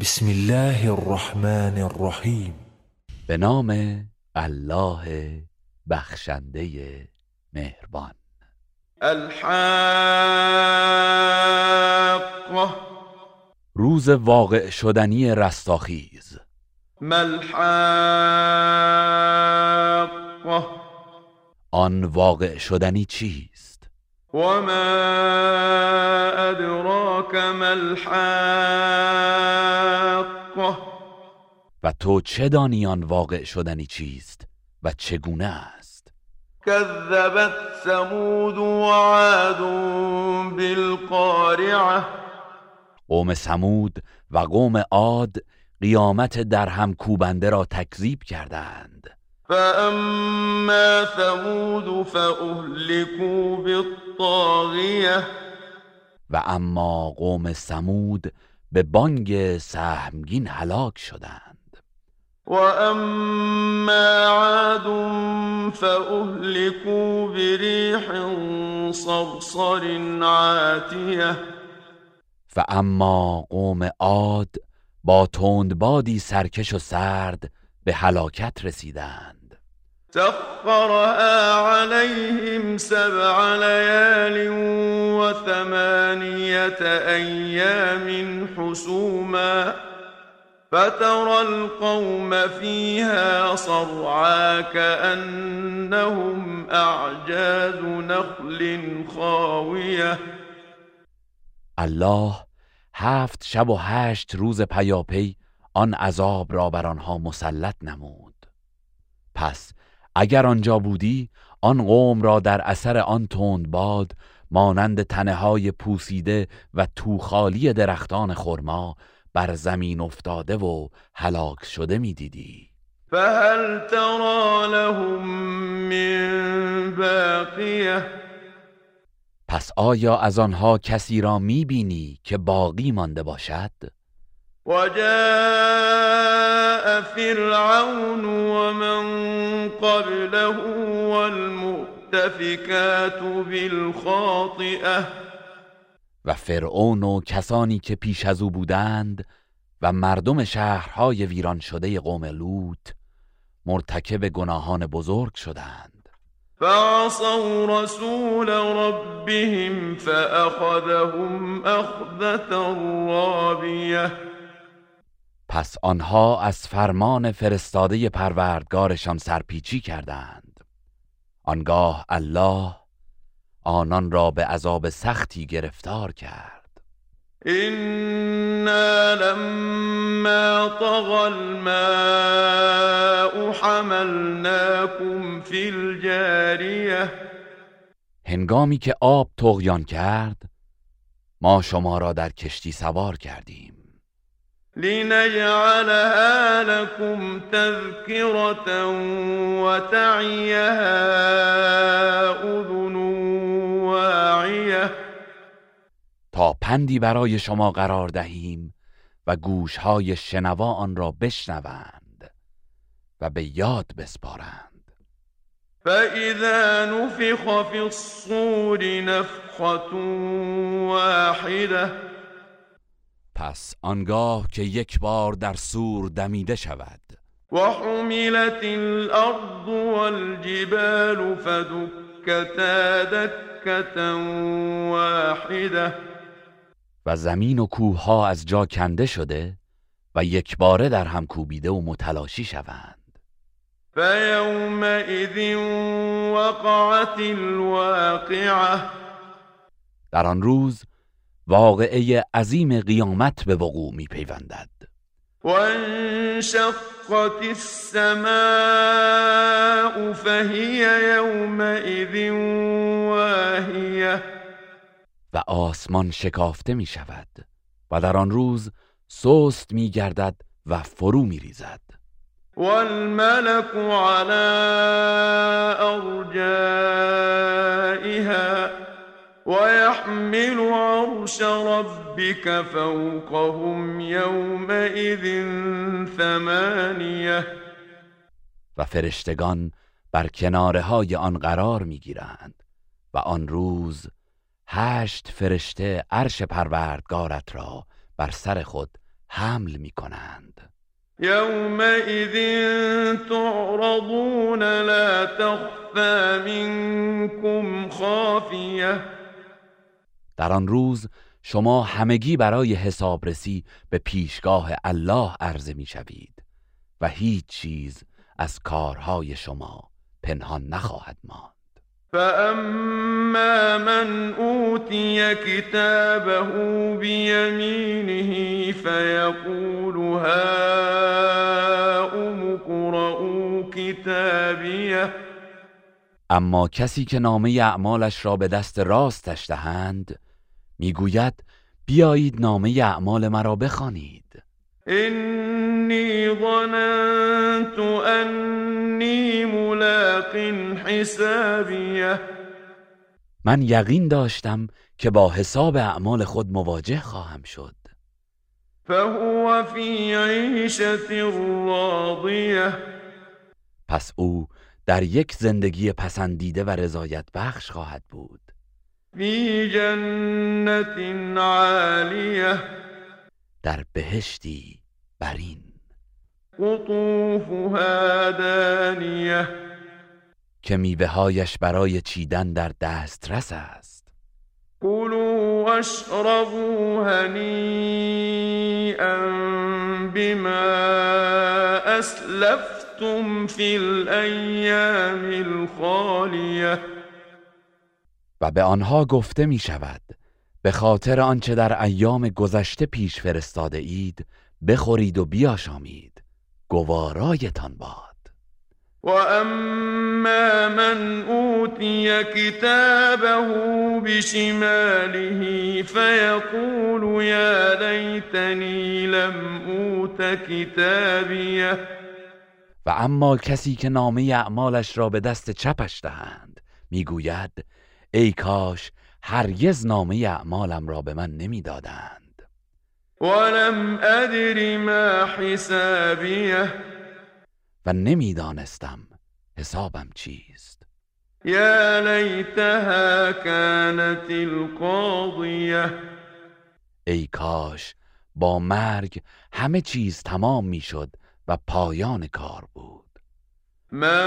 بسم الله الرحمن الرحیم به نام الله بخشنده مهربان. الحاقه روز واقع شدنی رستاخیز. ملحاقه آن واقع شدنی چیست؟ وما ادراك ما الحاقه و تو چه دانی آن واقع شدنی چیست و چگونه است؟ كذبت ثمود وعاد بالقارعه قوم سمود و قوم عاد قیامت در هم کوبنده را تکذیب کردند. فاما ثمود فاهلكوا بالطاغیه و اما قوم سمود به بانگ سهمگین هلاک شدند. واما عاد فاهلكوا بريح صرصر عاتيه و اما قوم عاد با تندبادی سرکش و سرد به هلاکت رسیدند. سخرها عليهم سبع ليال وثمانية أيام حسوما فترى القوم فيها صرعا كأنهم أعجاز نخل خاوية. الله هفت شب و هشت روز پیاپی آن عذاب را بر آنها مسلط نمود. پس اگر آنجا بودی آن قوم را در اثر آن تند باد مانند تنه های پوسیده و توخالی درختان خرما بر زمین افتاده و هلاک شده می‌دیدی. فهل ترى لهم من باقية پس آیا از آنها کسی را می‌بینی که باقی مانده باشد؟ وجاء فرعون ومن قبله والمؤتفكات بالخاطئة. و فرعون و کسانی که پیش از او بودند و مردم شهرهای ویران شده قوم لوط مرتکب گناهان بزرگ شدند. فعصوا رسول ربهم فأخذهم أخذة رابية. پس آنها از فرمان فرستاده پروردگارشان سرپیچی کردند. آنگاه الله آنان را به عذاب سختی گرفتار کرد. إنا لما طغى الماء حملناكم في الجارية هنگامی که آب تغیان کرد ما شما را در کشتی سوار کردیم. لنجعلها لكم تذكرة وتعيها أذن واعية تا پندی برای شما قرار دهیم و گوشهای شنوا آن را بشنوند و به یاد بسپارند. فإذا نفخ في الصور نفخة واحدة پس آنگاه که یک بار در سور دمیده شود. وحملت الأرض والجبال فدكتا دكة واحدة و زمین و کوه ها از جا کنده شده و یک باره در هم کوبیده و متلاشی شوند. فيومئذ وقعت الواقعة در آن روز واقعه عظیم قیامت به وقوع می پیوندد وانشقت السماء فهي يومئذ واهية و آسمان شکافته می شود و در آن روز سست می گردد و فرو می ریزد والملك على أرجائها ويحمل عرش ربك فوقهم يومئذ ثمانية. و فرشتگان بر کناره های آن قرار می گیرند و آن روز هشت فرشته عرش پروردگارت را بر سر خود حمل می کنند يومئذ تعرضون لا تخفى منكم خافية در آن روز شما همگی برای حسابرسی به پیشگاه الله عرضه می شوید و هیچ چیز از کارهای شما پنهان نخواهد ماند. فأما من أوتي كتابه بيمينه فيقول هاؤم اقرءوا كتابيه اما کسی که نامه اعمالش را به دست راستش دهند می‌گوید بیایید نامه اعمال مرا بخوانید. إني ظننت أني ملاق حسابيه من یقین داشتم که با حساب اعمال خود مواجه خواهم شد. فهو في عيشة راضية پس او در یک زندگی پسندیده و رضایت بخش خواهد بود. في جنة عالية. در بهشتی برین قطوفها دانية که میوههایش برای چیدن در دسترس است. كلوا واشربوا هنيئا بما أسلفتم في الأيام الخالية و به آنها گفته می شود به خاطر آنچه در ایام گذشته پیش فرستاده اید بخورید و بیاشامید. گوارایتان باد. وأما من أوتي كتابه بشماله فيقول يا ليتني لم أوت كتابيه و اما کسی که نامه اعمالش را به دست چپش دهند می‌گوید ای کاش هرگز نامه اعمالم را به من نمی‌دادند. ولم أدر ما حسابيه و نمی‌دانستم حسابم چیست. يا ليتها كانت القاضية ای کاش با مرگ همه چیز تمام می‌شد و پایان کار بود. ما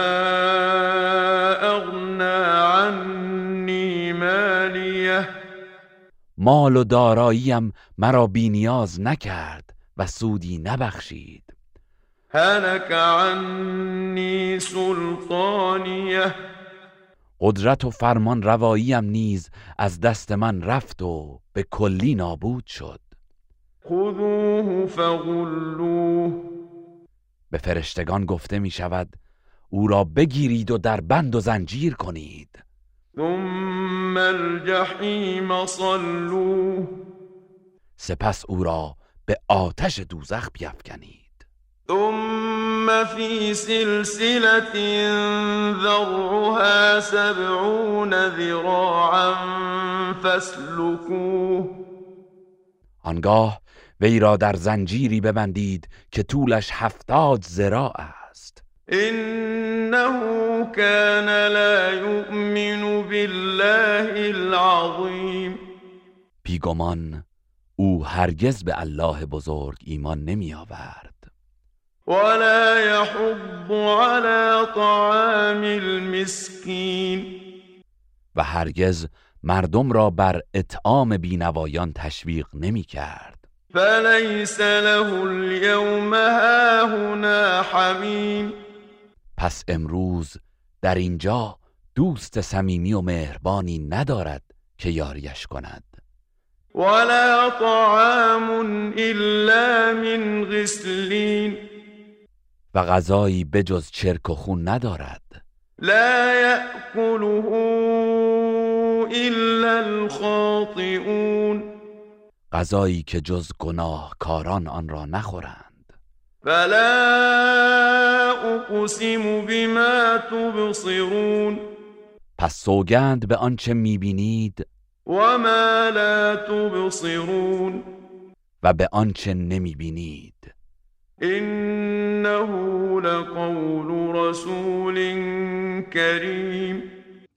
أغنى عني ماليه؟ مال و داراییم مرا بینیاز نکرد و سودی نبخشید. هلك عني سلطانيه؟ قدرت و فرمان رواییم نیز از دست من رفت و به کلی نابود شد. خذوه فغلوه. به فرشتگان گفته می شود او را بگیرید و در بند و زنجیر کنید. ثم الجحیم صلوه سپس او را به آتش دوزخ بیفکنید. ثم في سلسلة ذرعها سبعون ذراعا فاسلكوه آنگاه وی را در زنجیری ببندید که طولش هفتاد است. إنه كان لا يؤمن بالله العظيم. بیگمان او هرگز به الله بزرگ ایمان نمی آورد. ولا يحض على طعام المسكين. و هرگز مردم را بر اطعام بینوایان تشویق نمی کرد. فليس له اليوم هاهنا حميم. پس امروز در اینجا دوست صمیمی و مهربانی ندارد که یاریش کند. ولا طعام إلا من غسلين و غذایی بجز چرک و خون ندارد. لا يأكله إلا الخاطئون غذایی که جز گناهکاران آن را نخورند. فلا أقسم بما تبصرون. پس سوگند به آنچه می‌بینید وما لا تبصرون. و به آنچه نمی‌بینید. إنه لقول رسول كريم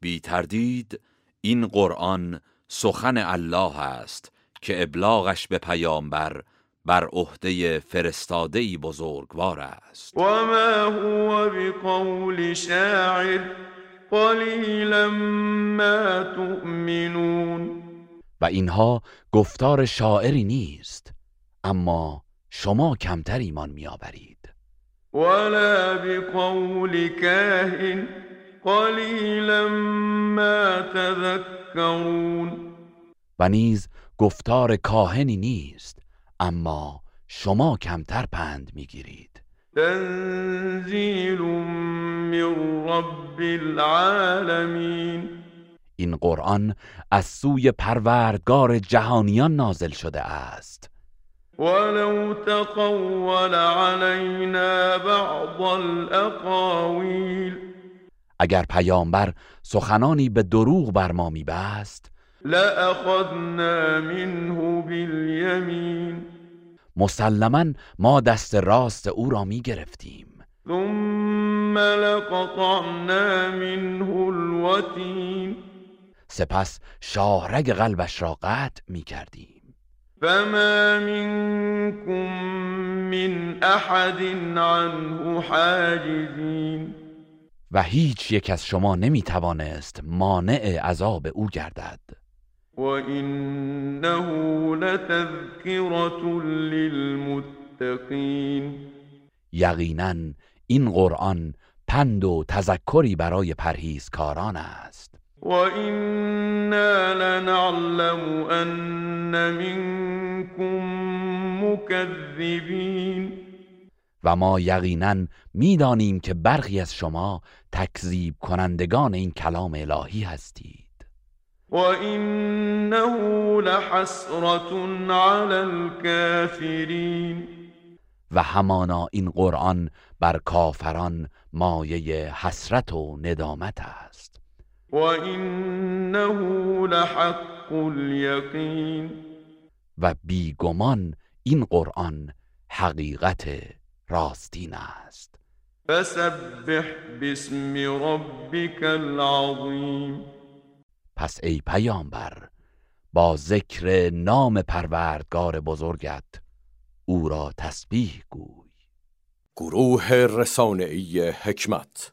بی تردید این قرآن سخن الله است که ابلاغش به پیامبر بر عهده فرستاده بزرگوار است. و ما هو بقول شاعر قلیلا ما تؤمنون. و اینها گفتار شاعری نیست اما شما کمتر ایمان میآورید. ولا بقول کاهن قلیلا ما تذکرون و نیز گفتار کاهنی نیست اما شما کمتر پند می‌گیرید. تنزیل من رب العالمین. این قرآن از سوی پروردگار جهانیان نازل شده است. ولو تقول علينا بعض الاقاویل اگر پیامبر سخنانی به دروغ بر ما میبست لأخذنا منه بالیمین مسلما ما دست راست او را می گرفتیم. ثم لقطعنا منه الوتین سپس شاهرگ قلبش را قطع می کردیم. فما منكم من احد عنه حاجزین. و هیچ یک از شما نمی توانست مانع عذاب او گردد. وإنه لتذكرة للمتقين یقینا این قرآن پند و تذکری برای پرهیزکاران است. وإنا لنعلم أن منكم مكذبين و ما یقینا می‌دانیم که برخی از شما تکذیب کنندگان این کلام الهی هستید. وإنه لحسرة على الكافرين. و همانا این قرآن بر کافران مایه حسرت و ندامت است. وإنه لحق اليقين. و بیگمان این قرآن حقیقت راستین است. فسبح باسم ربك العظیم پس ای پیامبر با ذکر نام پروردگار بزرگت او را تسبیح گوی. گروه رسانه‌ای حکمت